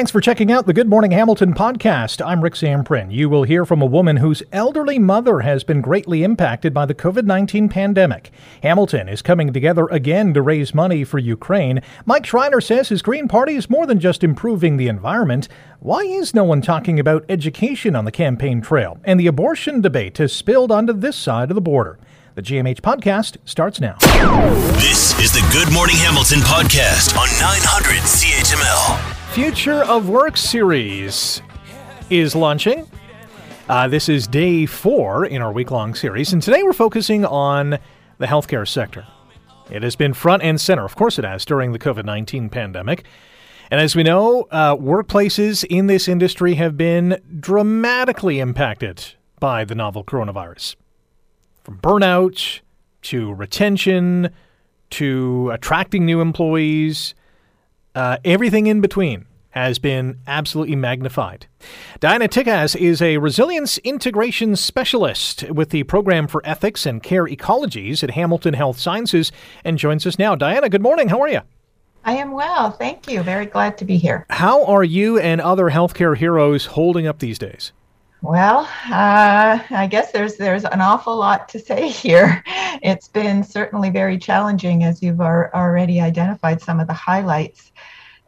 Thanks for checking out the Good Morning Hamilton podcast. I'm Rick Zamperin. You will hear from a woman whose elderly mother has been greatly impacted by the COVID 19 pandemic. Hamilton is coming together again to raise money for Ukraine. Mike Schreiner says his Green Party is more than just improving the environment. Why is no one talking about education on the campaign trail? And the abortion debate has spilled onto this side of the border. The GMH podcast starts now. This is the Good Morning Hamilton podcast on 900 CHML. Future of Work series is launching. Uh, this is day four in our week long series, and today we're focusing on the healthcare sector. It has been front and center, of course, it has, during the COVID 19 pandemic. And as we know, uh, workplaces in this industry have been dramatically impacted by the novel coronavirus. From burnout to retention to attracting new employees uh, everything in between has been absolutely magnified. Diana Tikasz is a resilience integration specialist with the Program for Ethics and Care Ecologies at Hamilton Health Sciences and joins us now. Diana, good morning. How are you? I am well. Thank you. Very glad to be here. How are you and other healthcare heroes holding up these days? Well, uh, I guess there's there's an awful lot to say here. It's been certainly very challenging, as you've ar- already identified some of the highlights.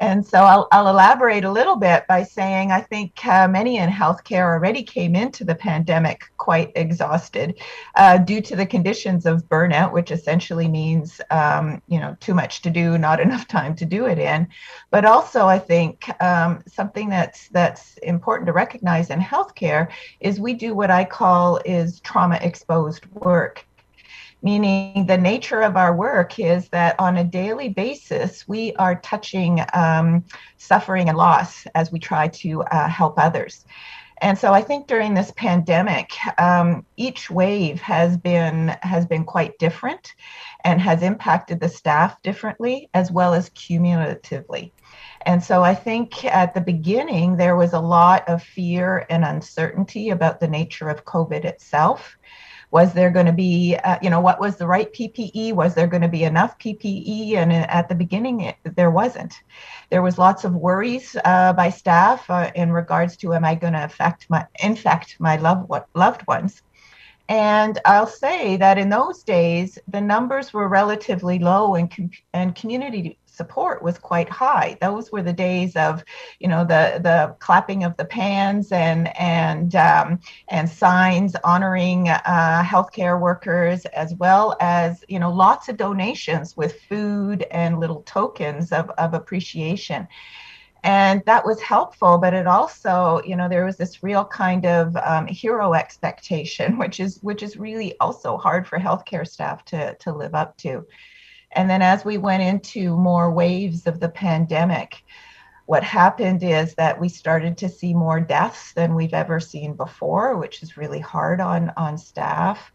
And so I'll, I'll, elaborate a little bit by saying I think uh, many in healthcare already came into the pandemic quite exhausted uh, due to the conditions of burnout, which essentially means um, you know too much to do, not enough time to do it in. But also, I think um, something that's that's important to recognize in healthcare is we do what I call is trauma exposed work meaning the nature of our work is that on a daily basis, we are touching um, suffering and loss as we try to uh, help others. And so I think during this pandemic, um, each wave has been has been quite different, and has impacted the staff differently as well as cumulatively. And so I think at the beginning there was a lot of fear and uncertainty about the nature of COVID itself was there going to be uh, you know what was the right ppe was there going to be enough ppe and at the beginning it, there wasn't. There was lots of worries uh, by staff uh, in regards to am i going to affect my infect my loved loved ones? And I'll say that in those days, the numbers were relatively low and, com- and community support was quite high. Those were the days of, you know, the the clapping of the pans and and um, and signs honoring uh, healthcare workers, as well as you know lots of donations with food and little tokens of of appreciation. And that was helpful, but it also, you know, there was this real kind of um, hero expectation, which is which is really also hard for healthcare staff to to live up to. And then as we went into more waves of the pandemic, what happened is that we started to see more deaths than we've ever seen before, which is really hard on, on staff.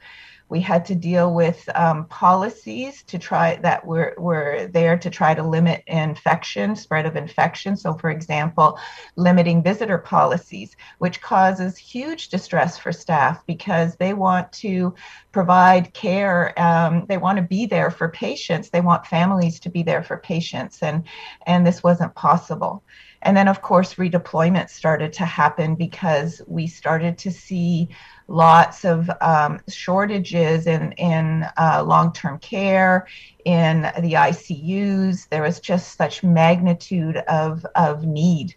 We had to deal with um, policies to try that were, were there to try to limit infection, spread of infection. So, for example, limiting visitor policies, which causes huge distress for staff because they want to provide care. Um, they want to be there for patients. They want families to be there for patients, and and this wasn't possible. And then, of course, redeployment started to happen because we started to see lots of um, shortages in, in uh, long term care, in the ICUs. There was just such magnitude of, of need.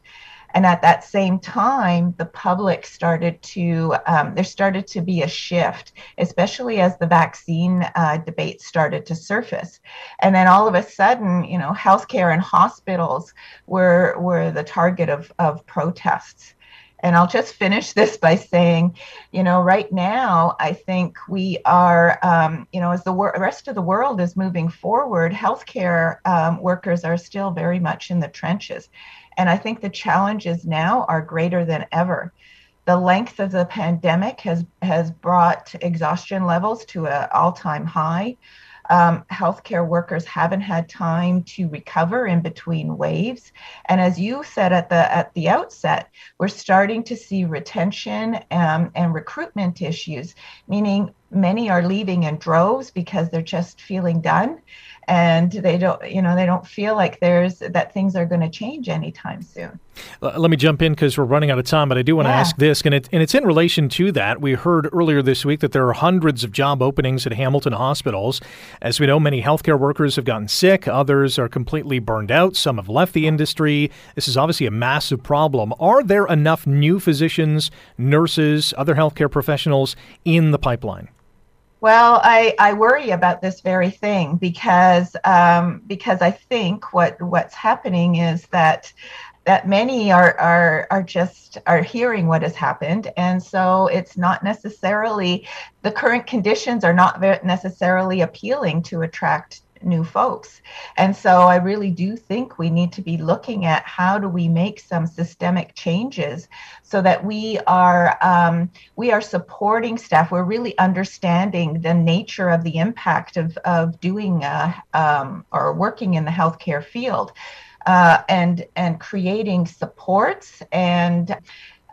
And at that same time, the public started to, um, there started to be a shift, especially as the vaccine uh, debate started to surface. And then all of a sudden, you know, healthcare and hospitals were, were the target of, of protests. And I'll just finish this by saying, you know, right now, I think we are, um, you know, as the wor- rest of the world is moving forward, healthcare um, workers are still very much in the trenches. And I think the challenges now are greater than ever. The length of the pandemic has, has brought exhaustion levels to an all time high um, healthcare workers haven't had time to recover in between waves. And as you said at the at the outset, we're starting to see retention um, and recruitment issues, meaning many are leaving in droves because they're just feeling done. And they don't you know they don't feel like there's that things are going to change anytime soon let me jump in because we're running out of time, but I do want to yeah. ask this, and, it, and it's in relation to that. We heard earlier this week that there are hundreds of job openings at Hamilton hospitals. As we know, many healthcare workers have gotten sick, others are completely burned out, some have left the industry. This is obviously a massive problem. Are there enough new physicians, nurses, other healthcare professionals in the pipeline? Well, I, I worry about this very thing because um, because I think what what's happening is that that many are are are just are hearing what has happened. And so it's not necessarily the current conditions are not necessarily appealing to attract new folks. And so i really do think we need to be looking at how do we make some systemic changes so that we are um, we are supporting staff. We're really understanding the nature of the impact of of doing uh, um, or working in the healthcare field uh, and and creating supports and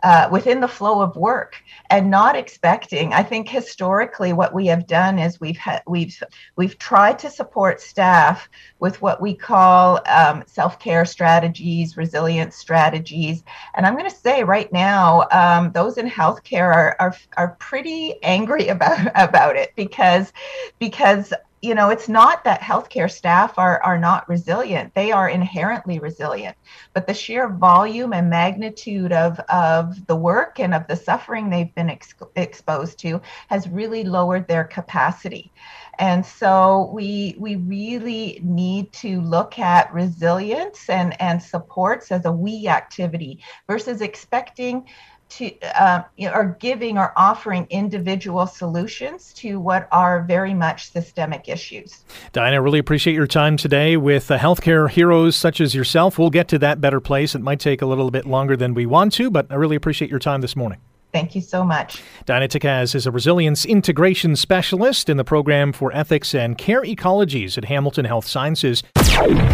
uh, within the flow of work and not expecting. I think historically what we have done is we've had we've we've tried to support staff with what we call um, self-care strategies resilience strategies. And i'm going to say right now um, those in healthcare are, are are pretty angry about about it because because you know, it's not that healthcare staff are, are not resilient. They are inherently resilient. But the sheer volume and magnitude of, of the work and of the suffering they've been ex- exposed to has really lowered their capacity. And so we we really need to look at resilience and, and supports as a we activity versus expecting to uh, are giving or offering individual solutions to what are very much systemic issues. Diana, really appreciate your time today with uh, healthcare heroes such as yourself. We'll get to that better place. It might take a little bit longer than we want to, but I really appreciate your time this morning. Thank you so much. Diana Tikasz is a resilience integration specialist in the program for ethics and care ecologies at Hamilton Health Sciences.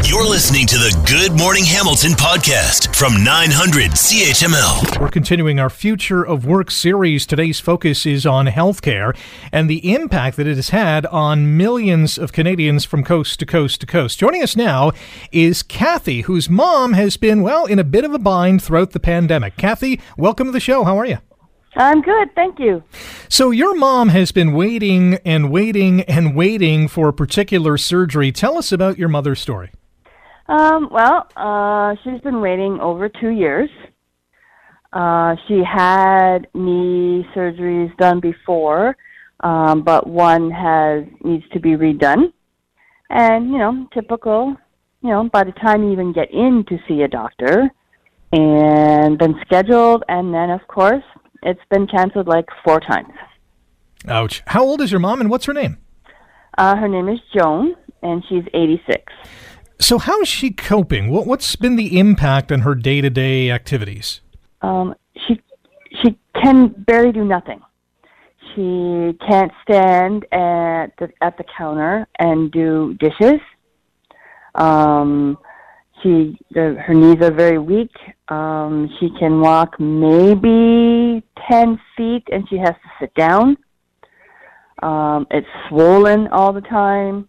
You're listening to the Good Morning Hamilton podcast from 900 CHML. We're continuing our Future of Work series. Today's focus is on healthcare and the impact that it has had on millions of Canadians from coast to coast to coast. Joining us now is Kathy, whose mom has been, well, in a bit of a bind throughout the pandemic. Kathy, welcome to the show. How are you? I'm good, thank you. So, your mom has been waiting and waiting and waiting for a particular surgery. Tell us about your mother's story. Um, well, uh, she's been waiting over two years. Uh, she had knee surgeries done before, um, but one has needs to be redone. And you know, typical. You know, by the time you even get in to see a doctor, and been scheduled, and then of course it's been canceled like four times. Ouch. How old is your mom and what's her name? Uh, her name is Joan, and she's 86. So, how is she coping? What, what's been the impact on her day to day activities? Um, she, she can barely do nothing. She can't stand at the, at the counter and do dishes. Um, she the, her knees are very weak. Um, she can walk maybe ten feet, and she has to sit down. Um, it's swollen all the time.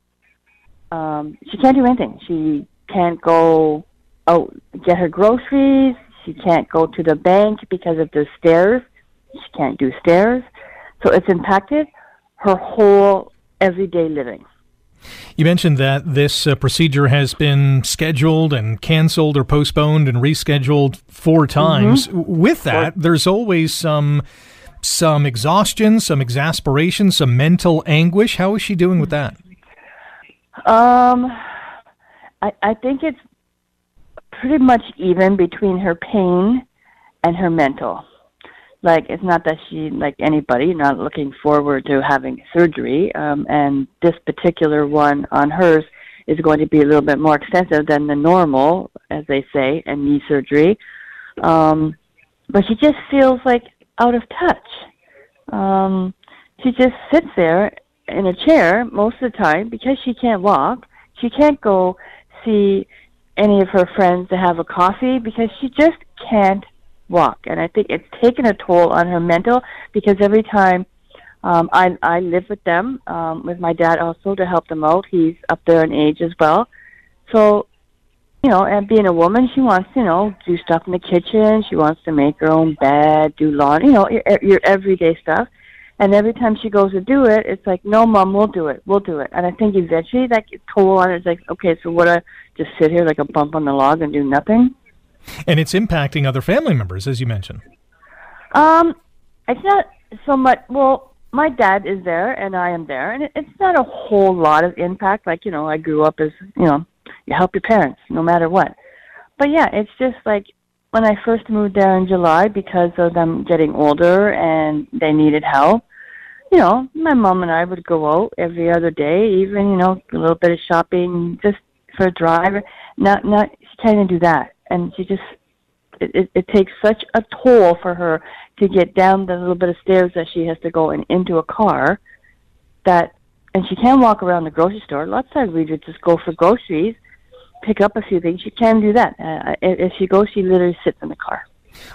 Um, she can't do anything. She can't go out get her groceries. She can't go to the bank because of the stairs. She can't do stairs. So it's impacted her whole everyday living. You mentioned that this uh, procedure has been scheduled and canceled or postponed and rescheduled four times. Mm-hmm. With that, there's always some some exhaustion, some exasperation, some mental anguish. How is she doing with that? Um, I, I think it's pretty much even between her pain and her mental like it's not that she like anybody not looking forward to having surgery um and this particular one on hers is going to be a little bit more extensive than the normal as they say and knee surgery. Um but she just feels like out of touch. Um she just sits there in a chair most of the time because she can't walk. She can't go see any of her friends to have a coffee because she just can't walk. And I think it's taken a toll on her mental because every time Um, I I live with them um, with my dad also to help them out. He's up there in age as well, so you know, and being a woman, she wants to, you know, do stuff in the kitchen. She wants to make her own bed, do laundry, you know, your, your everyday stuff. And every time she goes to do it, it's like, no, mom, we'll do it, we'll do it. And I think eventually that gets toll on it. It's like, okay, so what? I just sit here like a bump on the log and do nothing. And it's impacting other family members, as you mentioned. Um, it's not so much. Well, my dad is there, and I am there, and it, it's not a whole lot of impact. Like you know, I grew up as you know you help your parents no matter what. But yeah, it's just like when I first moved there in July because of them getting older and they needed help. You know, my mom and I would go out every other day, even you know a little bit of shopping just for a drive. Not not she can't do that, and she just it, it, it takes such a toll for her to get down the little bit of stairs that she has to go and into a car that and she can walk around the grocery store. Lots of times we just go for groceries pick up a few things, she can do that. Uh, if she goes, she literally sits in the car.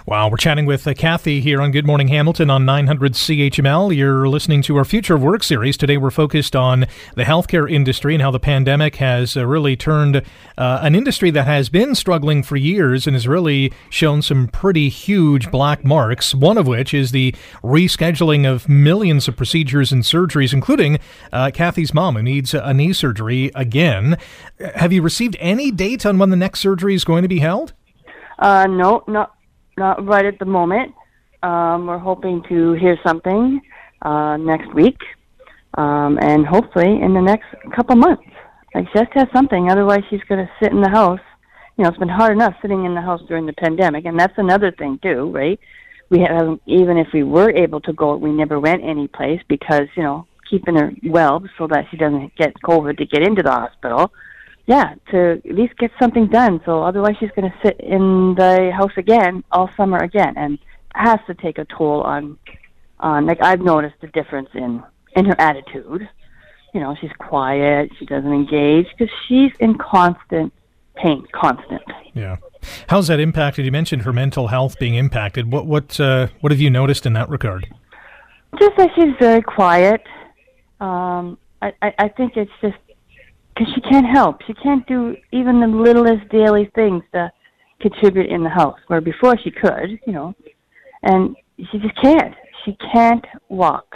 Wow, we're chatting with uh, Kathy here on Good Morning Hamilton on 900 CHML. You're listening to our Future of Work series. Today we're focused on the healthcare industry and how the pandemic has uh, really turned uh, an industry that has been struggling for years and has really shown some pretty huge black marks, one of which is the rescheduling of millions of procedures and surgeries, including uh, Kathy's mom, who needs a knee surgery again. Have you received any date on when the next surgery is going to be held? Uh, no, not not right at the moment. Um, we're hoping to hear something uh, next week, um, and hopefully in the next couple months. Like she has to have something, otherwise she's going to sit in the house. You know, it's been hard enough sitting in the house during the pandemic, and that's another thing too, right? We have even if we were able to go, we never went any place because you know keeping her well so that she doesn't get COVID to get into the hospital yeah, to at least get something done. So otherwise, she's going to sit in the house again all summer again, and has to take a toll on on. Like I've noticed a difference in in her attitude. You know, she's quiet. She doesn't engage because she's in constant pain, constant. Yeah. How's that impacted? You mentioned her mental health being impacted. What what uh, what have you noticed in that regard? Just that she's very quiet. Um, I, I I think it's just because she can't help. She can't do even the littlest daily things to contribute in the house, where before she could, you know, and she just can't. She can't walk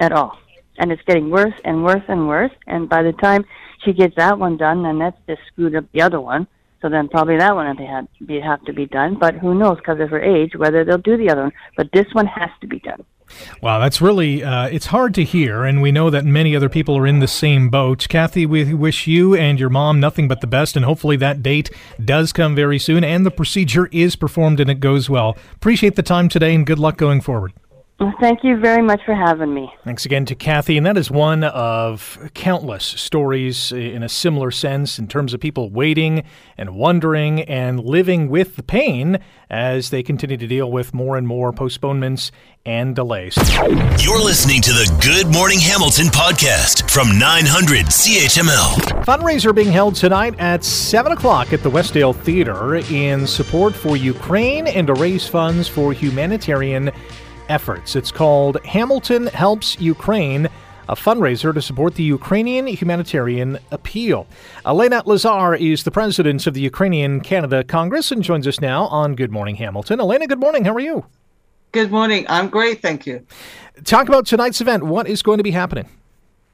at all, and it's getting worse and worse and worse. And by the time she gets that one done, then that's just screwed up the other one. So then probably that one to be have to be done. But who knows because of her age whether they'll do the other one. But this one has to be done. Wow, that's really, uh, it's hard to hear, and we know that many other people are in the same boat. Kathy, we wish you and your mom nothing but the best, and hopefully that date does come very soon and the procedure is performed and it goes well. Appreciate the time today and good luck going forward. Well, thank you very much for having me. Thanks again to Kathy. And that is one of countless stories in a similar sense in terms of people waiting and wondering and living with the pain as they continue to deal with more and more postponements and delays. You're listening to the Good Morning Hamilton podcast from 900 CHML. Fundraiser being held tonight at 7 o'clock at the Westdale Theater in support for Ukraine and to raise funds for humanitarian efforts. It's called Hamilton Helps Ukraine, a fundraiser to support the Ukrainian humanitarian appeal. Elena Lazar is the president of the Ukrainian Canada Congress and joins us now on Good Morning Hamilton. Elena, good morning. How are you? Good morning. I'm great. Thank you. Talk about tonight's event. What is going to be happening?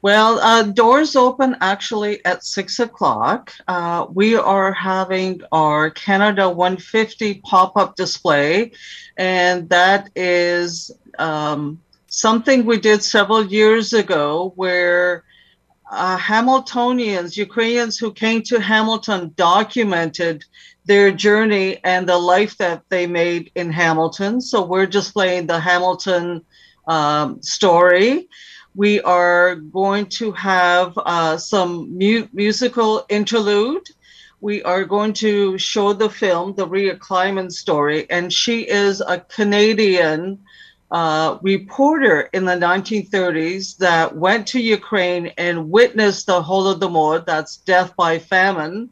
Well, uh, doors open actually at six o'clock. Uh, we are having our Canada 150 pop up display, and that is um, something we did several years ago where uh, Hamiltonians, Ukrainians who came to Hamilton, documented their journey and the life that they made in Hamilton. So we're displaying the Hamilton um, story we are going to have uh, some mu- musical interlude. We are going to show the film, the Rhea Clyman story, and she is a Canadian uh, reporter in the 1930s that went to Ukraine and witnessed the Holodomor, that's death by famine,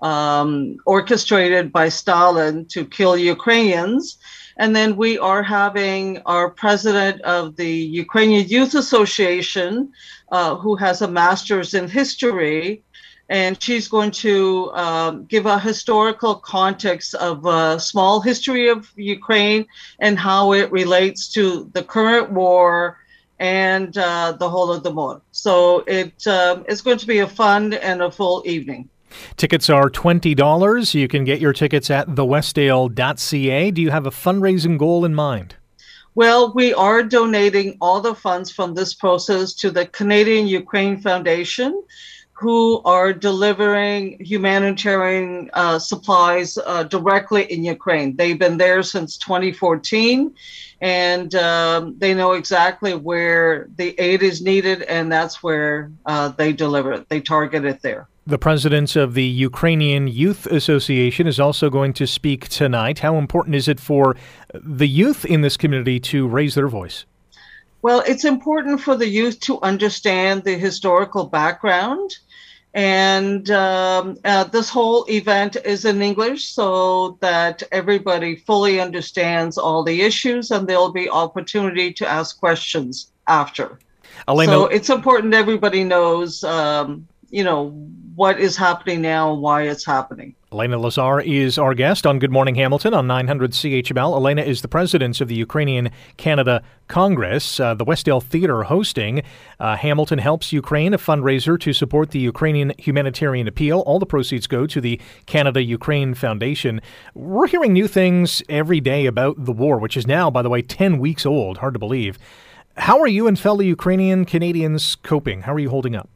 um, orchestrated by Stalin to kill Ukrainians. And then we are having our president of the Ukrainian Youth Association, uh, who has a master's in history, and she's going to um, give a historical context of a small history of Ukraine and how it relates to the current war and uh, the Holodomor. So it um, it's going to be a fun and a full evening. Tickets are $20. You can get your tickets at thewestdale.ca. Do you have a fundraising goal in mind? Well, we are donating all the funds from this process to the Canadian Ukraine Foundation, who are delivering humanitarian uh, supplies uh, directly in Ukraine. They've been there since 2014, and um, they know exactly where the aid is needed, and that's where uh, they deliver it. They target it there. The president of the Ukrainian Youth Association is also going to speak tonight. How important is it for the youth in this community to raise their voice? Well, it's important for the youth to understand the historical background. And um, uh, this whole event is in English so that everybody fully understands all the issues and there'll be opportunity to ask questions after. Elena, so it's important everybody knows, um, you know, what is happening now and why it's happening. Elena Lazar is our guest on Good Morning Hamilton on 900 CHML. Elena is the president of the Ukrainian Canada Congress. Uh, the Westdale Theatre hosting uh, Hamilton Helps Ukraine, a fundraiser to support the Ukrainian humanitarian appeal. All the proceeds go to the Canada Ukraine Foundation. We're hearing new things every day about the war, which is now, by the way, 10 weeks old. Hard to believe. How are you and fellow Ukrainian Canadians coping? How are you holding up?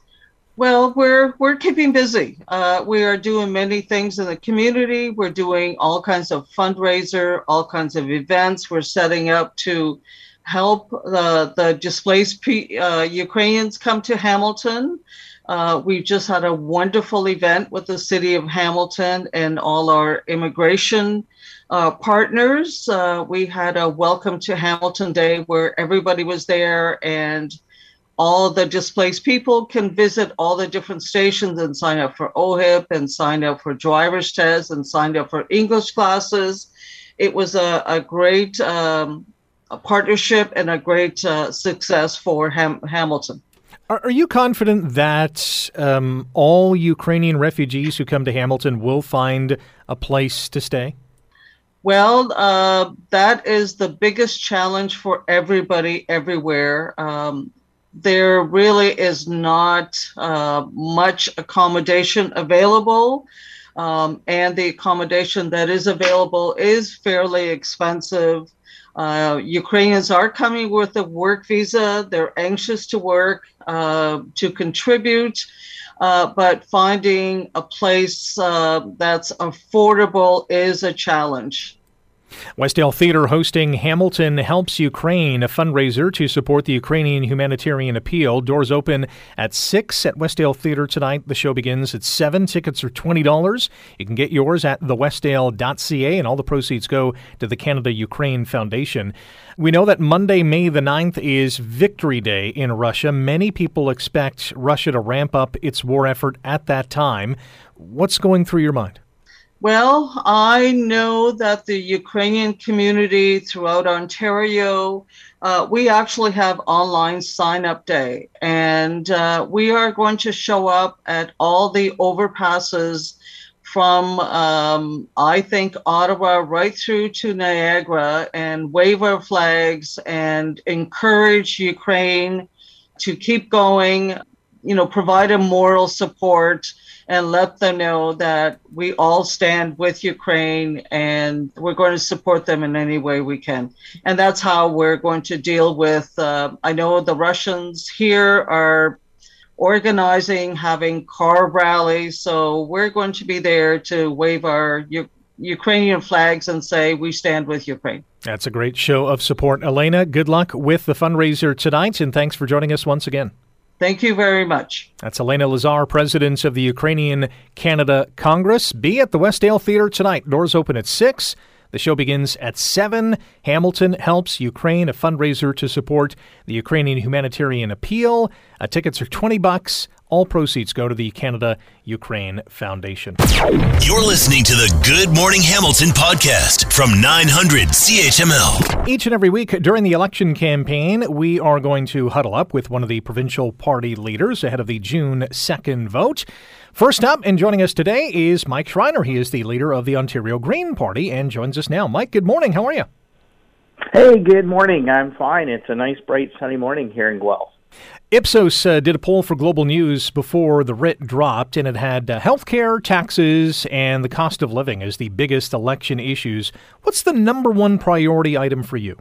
Well, we're we're keeping busy. Uh, we are doing many things in the community. We're doing all kinds of fundraiser, all kinds of events. We're setting up to help the the displaced uh, Ukrainians come to Hamilton. Uh, we just had a wonderful event with the city of Hamilton and all our immigration uh, partners. Uh, we had a welcome to Hamilton Day where everybody was there and all the displaced people can visit all the different stations and sign up for OHIP and sign up for driver's tests and sign up for English classes. It was a, a great um, a partnership and a great uh, success for Ham- Hamilton. Are, are, you confident that um, all Ukrainian refugees who come to Hamilton will find a place to stay? Well, uh, that is the biggest challenge for everybody everywhere. Um, there really is not uh, much accommodation available. Um, and the accommodation that is available is fairly expensive. Uh, Ukrainians are coming with a work visa. They're anxious to work, uh, to contribute, uh, but finding a place uh, that's affordable is a challenge. Westdale Theatre hosting Hamilton Helps Ukraine, a fundraiser to support the Ukrainian humanitarian appeal. Doors open at 6 at Westdale Theatre tonight. The show begins at 7. Tickets are $20. You can get yours at thewestdale.ca, and all the proceeds go to the Canada Ukraine Foundation. We know that Monday, May the 9th, is Victory Day in Russia. Many people expect Russia to ramp up its war effort at that time. What's going through your mind? Well, I know that the Ukrainian community throughout Ontario, uh, we actually have online sign up day, and uh, we are going to show up at all the overpasses from, um, I think, Ottawa right through to Niagara and wave our flags and encourage Ukraine to keep going, you know, provide a moral support and let them know that we all stand with Ukraine and we're going to support them in any way we can. And that's how we're going to deal with. Uh, I know the Russians here are organizing, having car rallies. So we're going to be there to wave our U- Ukrainian flags and say, we stand with Ukraine. That's a great show of support. Elena, good luck with the fundraiser tonight, and thanks for joining us once again. Thank you very much. That's Elena Lazar, president of the Ukrainian Canada Congress. Be at the Westdale Theatre tonight. Doors open at 6. The show begins at 7. Hamilton Helps Ukraine, a fundraiser to support the Ukrainian humanitarian appeal. Uh, tickets are 20 bucks. All proceeds go to the Canada Ukraine Foundation. You're listening to the Good Morning Hamilton podcast from 900 CHML. Each and every week during the election campaign, we are going to huddle up with one of the provincial party leaders ahead of the June 2nd vote. First up and joining us today is Mike Schreiner. He is the leader of the Ontario Green Party and joins us now. Mike, good morning. How are you? Hey, good morning. I'm fine. It's a nice, bright, sunny morning here in Guelph. Ipsos uh, did a poll for Global News before the writ dropped, and it had uh, healthcare, taxes, and the cost of living as the biggest election issues. What's the number one priority item for you?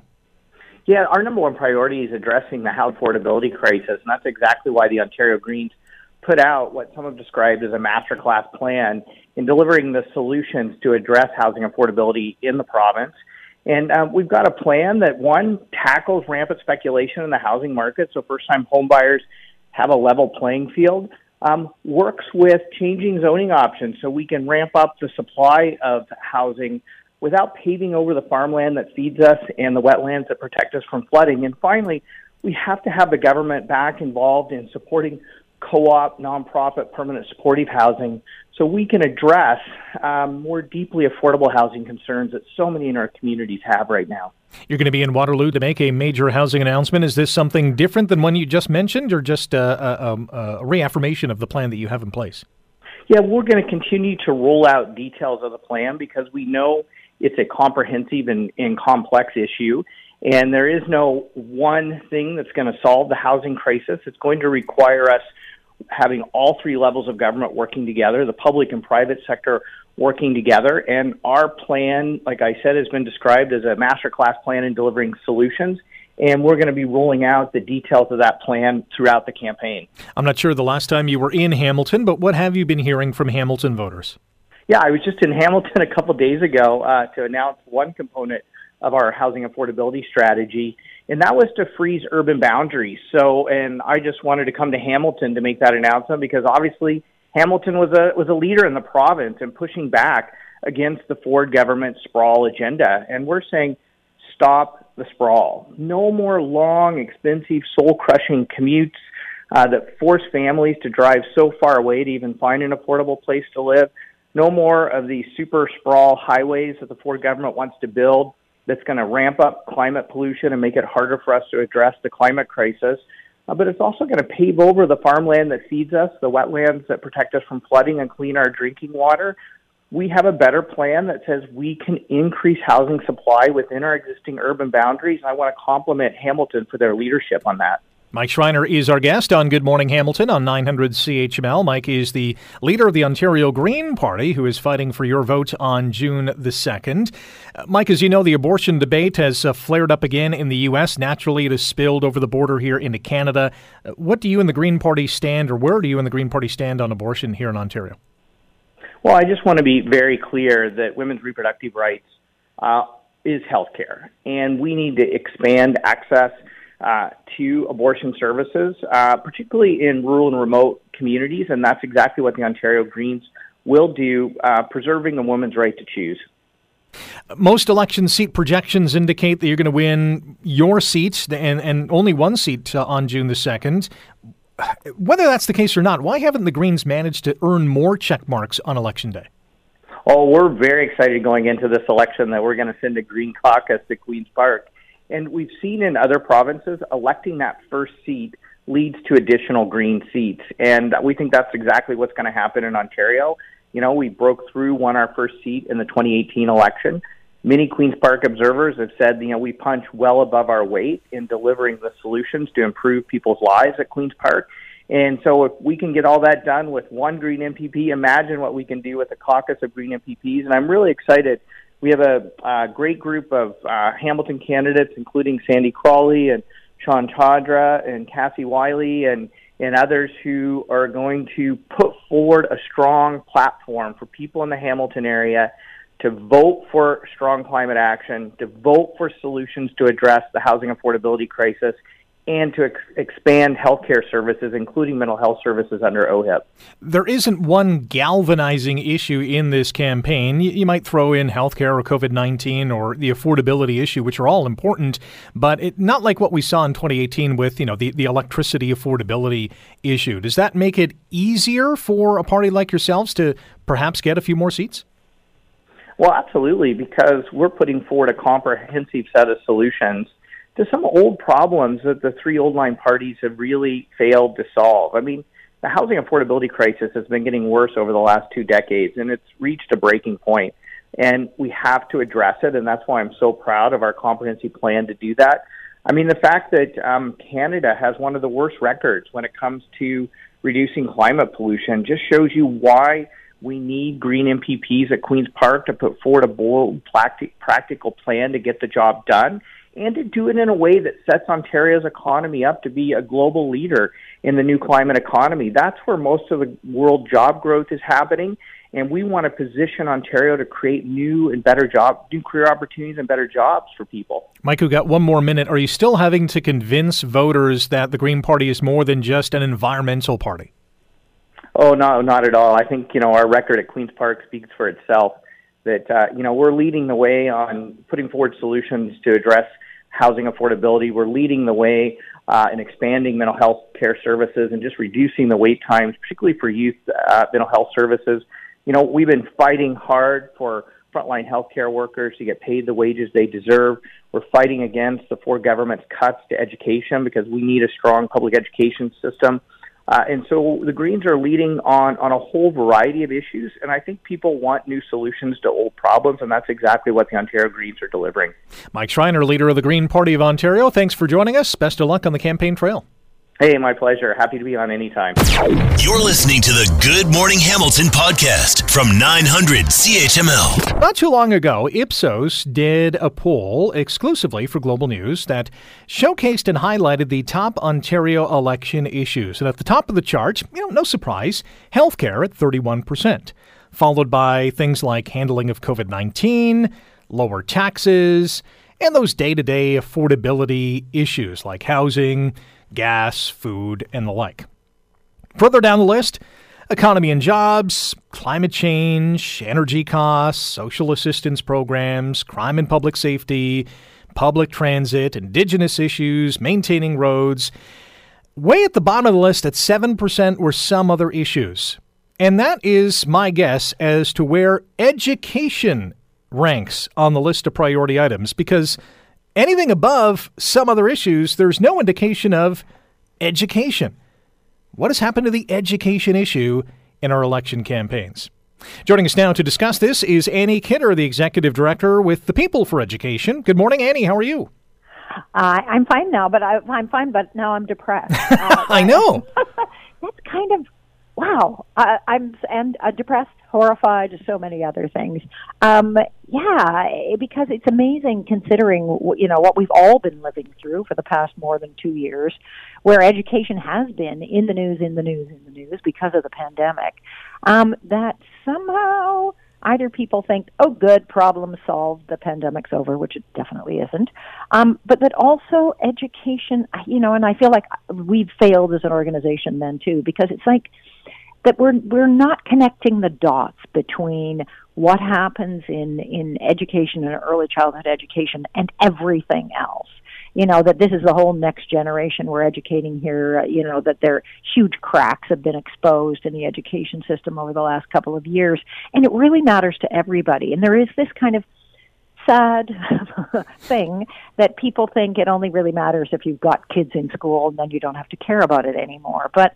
Yeah, our number one priority is addressing the house affordability crisis, and that's exactly why the Ontario Greens put out what some have described as a masterclass plan in delivering the solutions to address housing affordability in the province. And um, we've got a plan that one tackles rampant speculation in the housing market, so first-time homebuyers have a level playing field. Um, works with changing zoning options so we can ramp up the supply of housing without paving over the farmland that feeds us and the wetlands that protect us from flooding. And finally, we have to have the government back involved in supporting co-op, nonprofit, permanent supportive housing so we can address um, more deeply affordable housing concerns that so many in our communities have right now. You're going to be in Waterloo to make a major housing announcement. Is this something different than one you just mentioned, or just a, a, a reaffirmation of the plan that you have in place? Yeah, we're going to continue to roll out details of the plan because we know it's a comprehensive and, and complex issue. And there is no one thing that's going to solve the housing crisis. It's going to require us having all three levels of government working together, the public and private sector working together. And our plan, like I said, has been described as a master class plan in delivering solutions. And we're going to be rolling out the details of that plan throughout the campaign. I'm not sure the last time you were in Hamilton, but what have you been hearing from Hamilton voters? Yeah, I was just in Hamilton a couple days ago uh, to announce one component of our housing affordability strategy and that was to freeze urban boundaries. So, and I just wanted to come to Hamilton to make that announcement because obviously Hamilton was a was a leader in the province and pushing back against the Ford government sprawl agenda. And we're saying, stop the sprawl. No more long, expensive, soul crushing commutes uh, that force families to drive so far away to even find an affordable place to live. No more of these super sprawl highways that the Ford government wants to build that's going to ramp up climate pollution and make it harder for us to address the climate crisis. Uh, but it's also going to pave over the farmland that feeds us, the wetlands that protect us from flooding and clean our drinking water. We have a better plan that says we can increase housing supply within our existing urban boundaries. I want to compliment Hamilton for their leadership on that. Mike Schreiner is our guest on Good Morning Hamilton on 900 CHML. Mike is the leader of the Ontario Green Party who is fighting for your vote on June the 2nd. Uh, Mike, as you know, the abortion debate has uh, flared up again in the U.S. Naturally, it has spilled over the border here into Canada. Uh, what do you and the Green Party stand, or where do you and the Green Party stand on abortion here in Ontario? Well, I just want to be very clear that women's reproductive rights is health care, and we need to expand access uh, to abortion services, uh, particularly in rural and remote communities, and that's exactly what the Ontario Greens will do, uh, preserving a woman's right to choose. Most election seat projections indicate that you're going to win your seat and, and only one seat uh, on June the 2nd. Whether that's the case or not, why haven't the Greens managed to earn more check marks on Election Day? Oh, we're very excited going into this election that we're going to send a Green caucus to Queen's Park. And we've seen in other provinces, electing that first seat leads to additional green seats. And we think that's exactly what's going to happen in Ontario. You know, we broke through, won our first seat in the 2018 election. Many Queen's Park observers have said, you know, we punch well above our weight in delivering the solutions to improve people's lives at Queen's Park. And so if we can get all that done with one Green MPP, imagine what we can do with a caucus of Green MPPs. And I'm really excited we have a, a great group of uh, Hamilton candidates, including Sandy Crawley and Sean Chadra and Cassie Wiley and and others who are going to put forward a strong platform for people in the Hamilton area to vote for strong climate action, to vote for solutions to address the housing affordability crisis, and to ex- expand healthcare services, including mental health services under OHIP. There isn't one galvanizing issue in this campaign. You, you might throw in healthcare or COVID 19 or the affordability issue, which are all important, but it, not like what we saw in 2018 with you know the, the electricity affordability issue. Does that make it easier for a party like yourselves to perhaps get a few more seats? Well, absolutely, because we're putting forward a comprehensive set of solutions to some old problems that the three old line parties have really failed to solve. I mean, the housing affordability crisis has been getting worse over the last two decades, and it's reached a breaking point. And we have to address it, and that's why I'm so proud of our comprehensive plan to do that. I mean, the fact that um, Canada has one of the worst records when it comes to reducing climate pollution just shows you why we need green MPPs at Queen's Park to put forward a bold, practical plan to get the job done and to do it in a way that sets Ontario's economy up to be a global leader in the new climate economy. That's where most of the world job growth is happening. And we want to position Ontario to create new and better job, new career opportunities and better jobs for people. Mike, we've got one more minute. Are you still having to convince voters that the Green Party is more than just an environmental party? Oh no, not at all. I think you know our record at Queens Park speaks for itself. That uh, you know we're leading the way on putting forward solutions to address housing affordability. We're leading the way uh, in expanding mental health care services and just reducing the wait times, particularly for youth uh, mental health services. You know, we've been fighting hard for frontline healthcare workers to get paid the wages they deserve. We're fighting against the Ford government's cuts to education because we need a strong public education system. Uh, and so the Greens are leading on, on a whole variety of issues, and I think people want new solutions to old problems, and that's exactly what the Ontario Greens are delivering. Mike Schreiner, leader of the Green Party of Ontario, thanks for joining us. Best of luck on the campaign trail. Hey, my pleasure. Happy to be on anytime. You're listening to the Good Morning Hamilton podcast from 900 CHML. Not too long ago, Ipsos did a poll exclusively for Global News that showcased and highlighted the top Ontario election issues. And at the top of the chart, you know, no surprise, healthcare at 31%, followed by things like handling of COVID 19, lower taxes, and those day to day affordability issues like housing gas, food, and the like. Further down the list, economy and jobs, climate change, energy costs, social assistance programs, crime and public safety, public transit, indigenous issues, maintaining roads. Way at the bottom of the list at 7% were some other issues. And that is my guess as to where education ranks on the list of priority items because Anything above some other issues, there's no indication of education. What has happened to the education issue in our election campaigns? Joining us now to discuss this is Annie Kidder, the Executive Director with the People for Education. Good morning, Annie. How are you? Uh, I'm fine now, but I, am fine, but now I'm depressed. Uh, I know. that's kind of wow. Uh, I'm and uh, depressed horrified, so many other things. Um, yeah, because it's amazing considering you know what we've all been living through for the past more than two years, where education has been in the news, in the news, in the news because of the pandemic. Um, that somehow either people think, oh, good, problem solved, the pandemic's over, which it definitely isn't, um, but that also education, you know, and I feel like we've failed as an organization then too, because it's like that we're we're not connecting the dots between what happens in in education and early childhood education and everything else. You know that this is the whole next generation. We're educating here uh, you know that there huge cracks have been exposed in the education system over the last couple of years. And it really matters to everybody. And there is this kind of sad thing that people think it only really matters if you've got kids in school and then you don't have to care about it anymore. But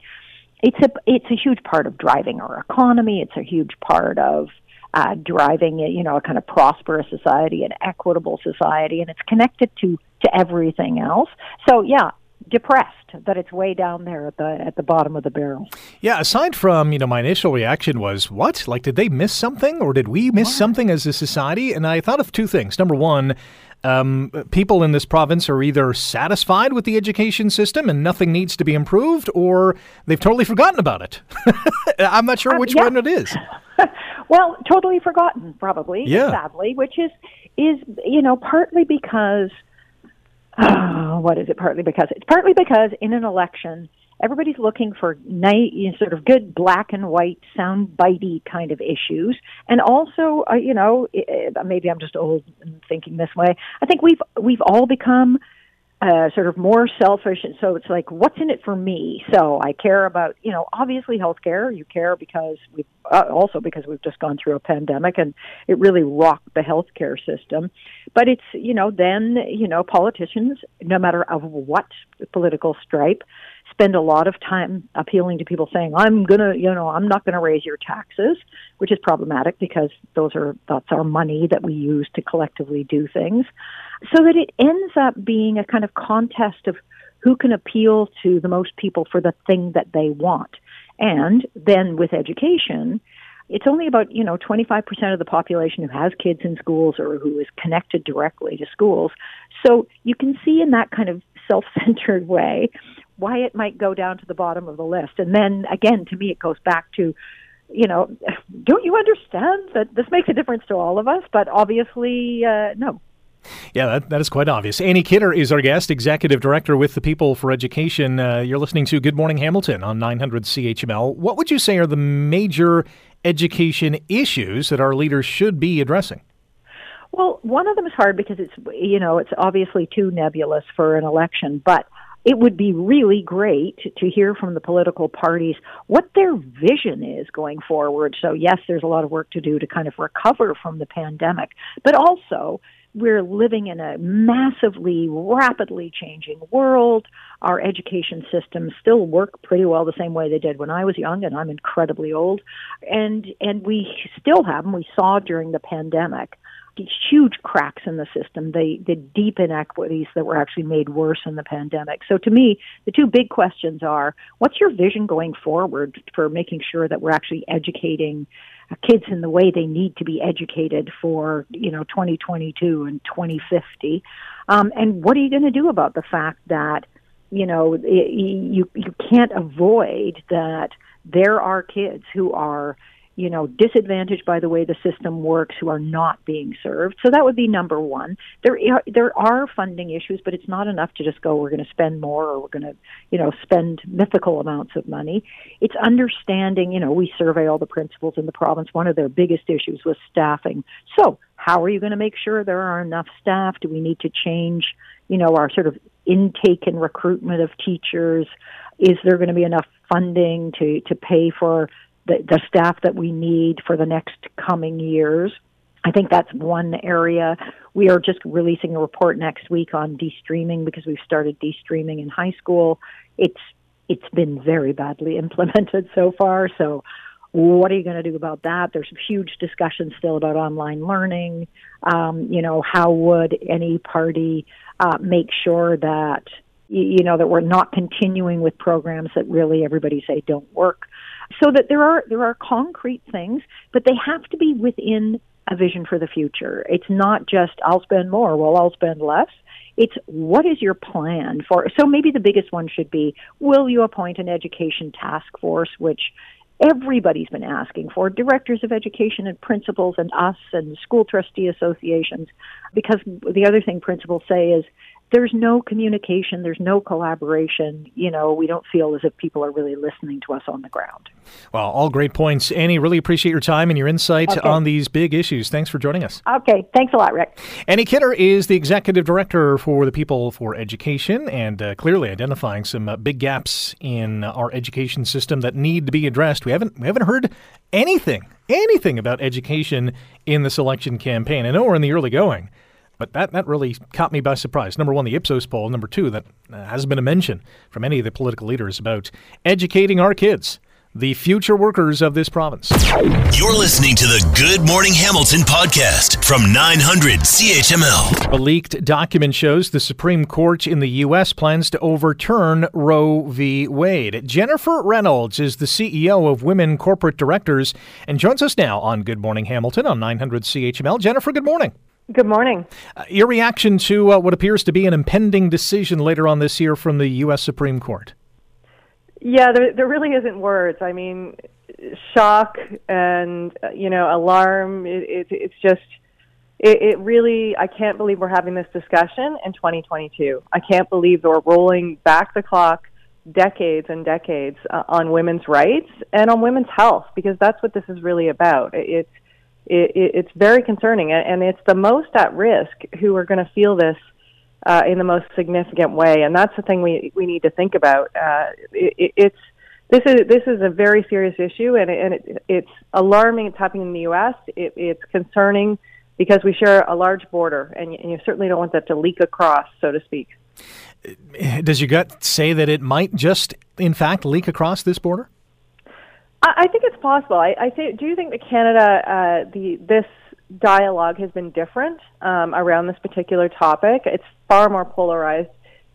it's a it's a huge part of driving our economy. It's a huge part of uh, driving you know a kind of prosperous society, an equitable society, and it's connected to to everything else. So yeah, depressed that it's way down there at the at the bottom of the barrel. Yeah, aside from, you know, my initial reaction was, what? Like did they miss something or did we miss what? something as a society? And I thought of two things. Number one, um, people in this province are either satisfied with the education system and nothing needs to be improved, or they've totally forgotten about it. I'm not sure um, which yeah. one it is. well, totally forgotten, probably. Yeah. Sadly, which is is you know partly because Oh, what is it? Partly because it's partly because in an election, everybody's looking for night, you know, sort of good black and white, sound bitey kind of issues, and also, uh, you know, it, maybe I'm just old and thinking this way. I think we've we've all become uh, sort of more selfish, and so it's like, what's in it for me? So I care about, you know, obviously healthcare. You care because we've uh, also because we've just gone through a pandemic, and it really rocked the healthcare system. But it's, you know, then you know, politicians, no matter of what political stripe, spend a lot of time appealing to people saying, I'm gonna, you know, I'm not gonna raise your taxes, which is problematic because those are, that's our money that we use to collectively do things. So that it ends up being a kind of contest of who can appeal to the most people for the thing that they want. And then with education, it's only about, you know, 25% of the population who has kids in schools or who is connected directly to schools. So you can see in that kind of self-centered way why it might go down to the bottom of the list. And then again, to me, it goes back to, you know, don't you understand that this makes a difference to all of us? But obviously, uh, no. Yeah, that, that is quite obvious. Annie Kidder is our guest, Executive Director with the People for Education. Uh, you're listening to Good Morning Hamilton on 900 CHML. What would you say are the major education issues that our leaders should be addressing? Well, one of them is hard because it's you know it's obviously too nebulous for an election, but it would be really great to hear from the political parties what their vision is going forward. So, yes, there's a lot of work to do to kind of recover from the pandemic, but also we're living in a massively, rapidly changing world. Our education systems still work pretty well the same way they did when I was young, and I'm incredibly old. And and we still have them. We saw during the pandemic huge cracks in the system, the, the deep inequities that were actually made worse in the pandemic. So to me, the two big questions are, what's your vision going forward for making sure that we're actually educating uh, kids in the way they need to be educated for, you know, 2022 and 2050? Um, and what are you going to do about the fact that, you know, you, you can't avoid that there are kids who are you know, disadvantaged by the way the system works who are not being served. So that would be number one. There are, there are funding issues, but it's not enough to just go, we're going to spend more or we're going to, you know, spend mythical amounts of money. It's understanding, you know, we survey all the principals in the province. One of their biggest issues was staffing. So how are you going to make sure there are enough staff? Do we need to change, you know, our sort of intake and recruitment of teachers? Is there going to be enough funding to, to pay for the, the staff that we need for the next coming years. I think that's one area. We are just releasing a report next week on de-streaming because we've started de-streaming in high school. It's it's been very badly implemented so far. So, what are you going to do about that? There's huge discussion still about online learning. Um, you know, how would any party uh, make sure that you know that we're not continuing with programs that really everybody say don't work? So that there are there are concrete things, but they have to be within a vision for the future. It's not just I'll spend more, well I'll spend less. It's what is your plan for so maybe the biggest one should be will you appoint an education task force which everybody's been asking for directors of education and principals and us and school trustee associations because the other thing principals say is there's no communication, there's no collaboration. You know, we don't feel as if people are really listening to us on the ground. Well, all great points. Annie, really appreciate your time and your insight okay. on these big issues. Thanks for joining us. Okay, thanks a lot, Rick. Annie Kidder is the executive director for the People for Education and uh, clearly identifying some uh, big gaps in our education system that need to be addressed. We haven't we haven't heard anything anything about education in this election campaign. I know we're in the early going. But that, that really caught me by surprise. Number one, the Ipsos poll. Number two, that uh, hasn't been a mention from any of the political leaders about educating our kids the future workers of this province. You're listening to the Good Morning Hamilton podcast from 900 CHML. A leaked document shows the Supreme Court in the U.S. plans to overturn Roe v. Wade. Jennifer Reynolds is the CEO of Women Corporate Directors and joins us now on Good Morning Hamilton on 900 CHML. Jennifer, good morning. Good morning. Uh, your reaction to uh, what appears to be an impending decision later on this year from the U.S. Supreme Court? Yeah, there, there really isn't words. I mean, shock and uh, you know alarm. It, it, it's just it, it really, I can't believe we're having this discussion in 2022. I can't believe we're rolling back the clock decades and decades uh, on women's rights and on women's health because that's what this is really about. It's it, it's very concerning, and it's the most at risk who are going to feel this uh, in the most significant way, and that's the thing we we need to think about. Uh, it, it's this is this is a very serious issue, and, and it, it's alarming. It's happening in the U.S. It, it's concerning because we share a large border, and you, and you certainly don't want that to leak across, so to speak. Does your gut say that it might just, in fact, leak across this border? I, I think it's possible. I, I th- do you think that Canada, uh, the this dialogue has been different um, around this particular topic. It's far more polarized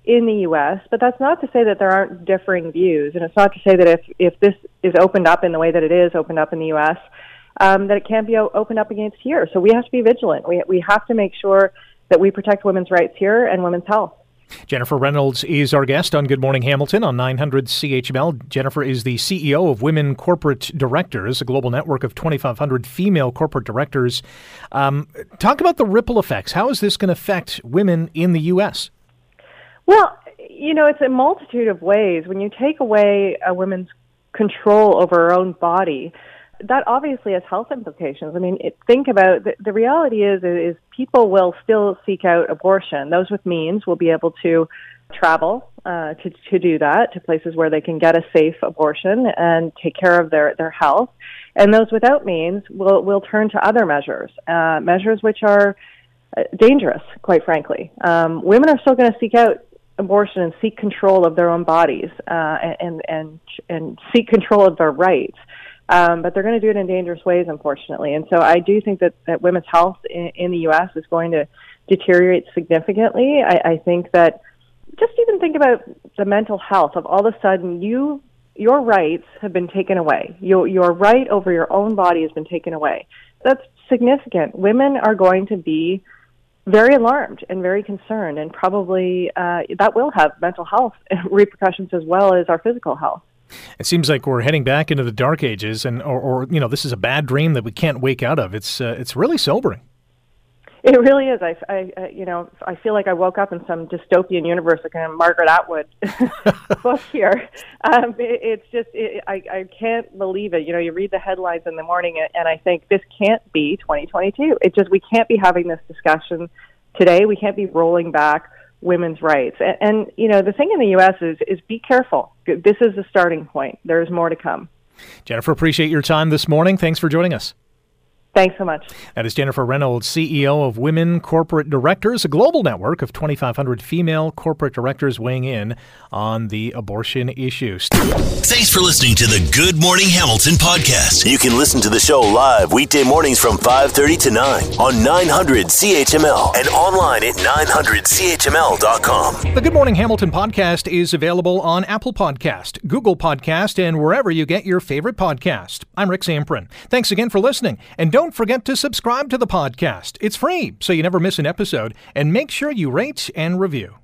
in the U.S., but that's not to say that there aren't differing views, and it's not to say that if if this is opened up in the way that it is opened up in the U.S., um, that it can't be o- opened up against here. So we have to be vigilant. We we have to make sure that we protect women's rights here and women's health. Jennifer Reynolds is our guest on Good Morning Hamilton on 900 CHML. Jennifer is the CEO of Women Corporate Directors, a global network of 2,500 female corporate directors. Um, talk about the ripple effects. How is this going to affect women in the U.S.? Well, you know, it's a multitude of ways. When you take away a woman's control over her own body, that obviously has health implications. I mean, it, think about the, the reality is is people will still seek out abortion. Those with means will be able to travel uh, to to do that to places where they can get a safe abortion and take care of their their health. And those without means will will turn to other measures, uh, measures which are uh, dangerous, quite frankly. Um, women are still going to seek out abortion and seek control of their own bodies uh, and and and seek control of their rights. Um, but they're going to do it in dangerous ways, unfortunately. And so I do think that, that women's health in, in the U.S. is going to deteriorate significantly. I, I think that just even think about the mental health of all of a sudden you your rights have been taken away. Your your right over your own body has been taken away. That's significant. Women are going to be very alarmed and very concerned, and probably uh, that will have mental health repercussions as well as our physical health. It seems like we're heading back into the dark ages, and or, or you know, this is a bad dream that we can't wake out of. It's uh, it's really sobering. It really is. I, I, you know, I feel like I woke up in some dystopian universe, like a Margaret Atwood book here. Um, it, it's just, it, I, I can't believe it. You know, you read the headlines in the morning, and I think this can't be 2022. It just, we can't be having this discussion today. We can't be rolling back women's rights. And, and you know, the thing in the U.S. is is be careful. This is the starting point. There's more to come. Jennifer, appreciate your time this morning. Thanks for joining us. Thanks so much. That is Jennifer Reynolds, CEO of Women Corporate Directors, a global network of 2,500 female corporate directors weighing in on the abortion issues. Thanks for listening to the Good Morning Hamilton podcast. You can listen to the show live weekday mornings from 5:30 to 9 on 900 CHML and online at 900CHML.com. The Good Morning Hamilton podcast is available on Apple Podcast, Google Podcast, and wherever you get your favorite podcast. I'm Rick Zamperin. Thanks again for listening, and don't forget to subscribe to the podcast. It's free, so you never miss an episode, and make sure you rate and review.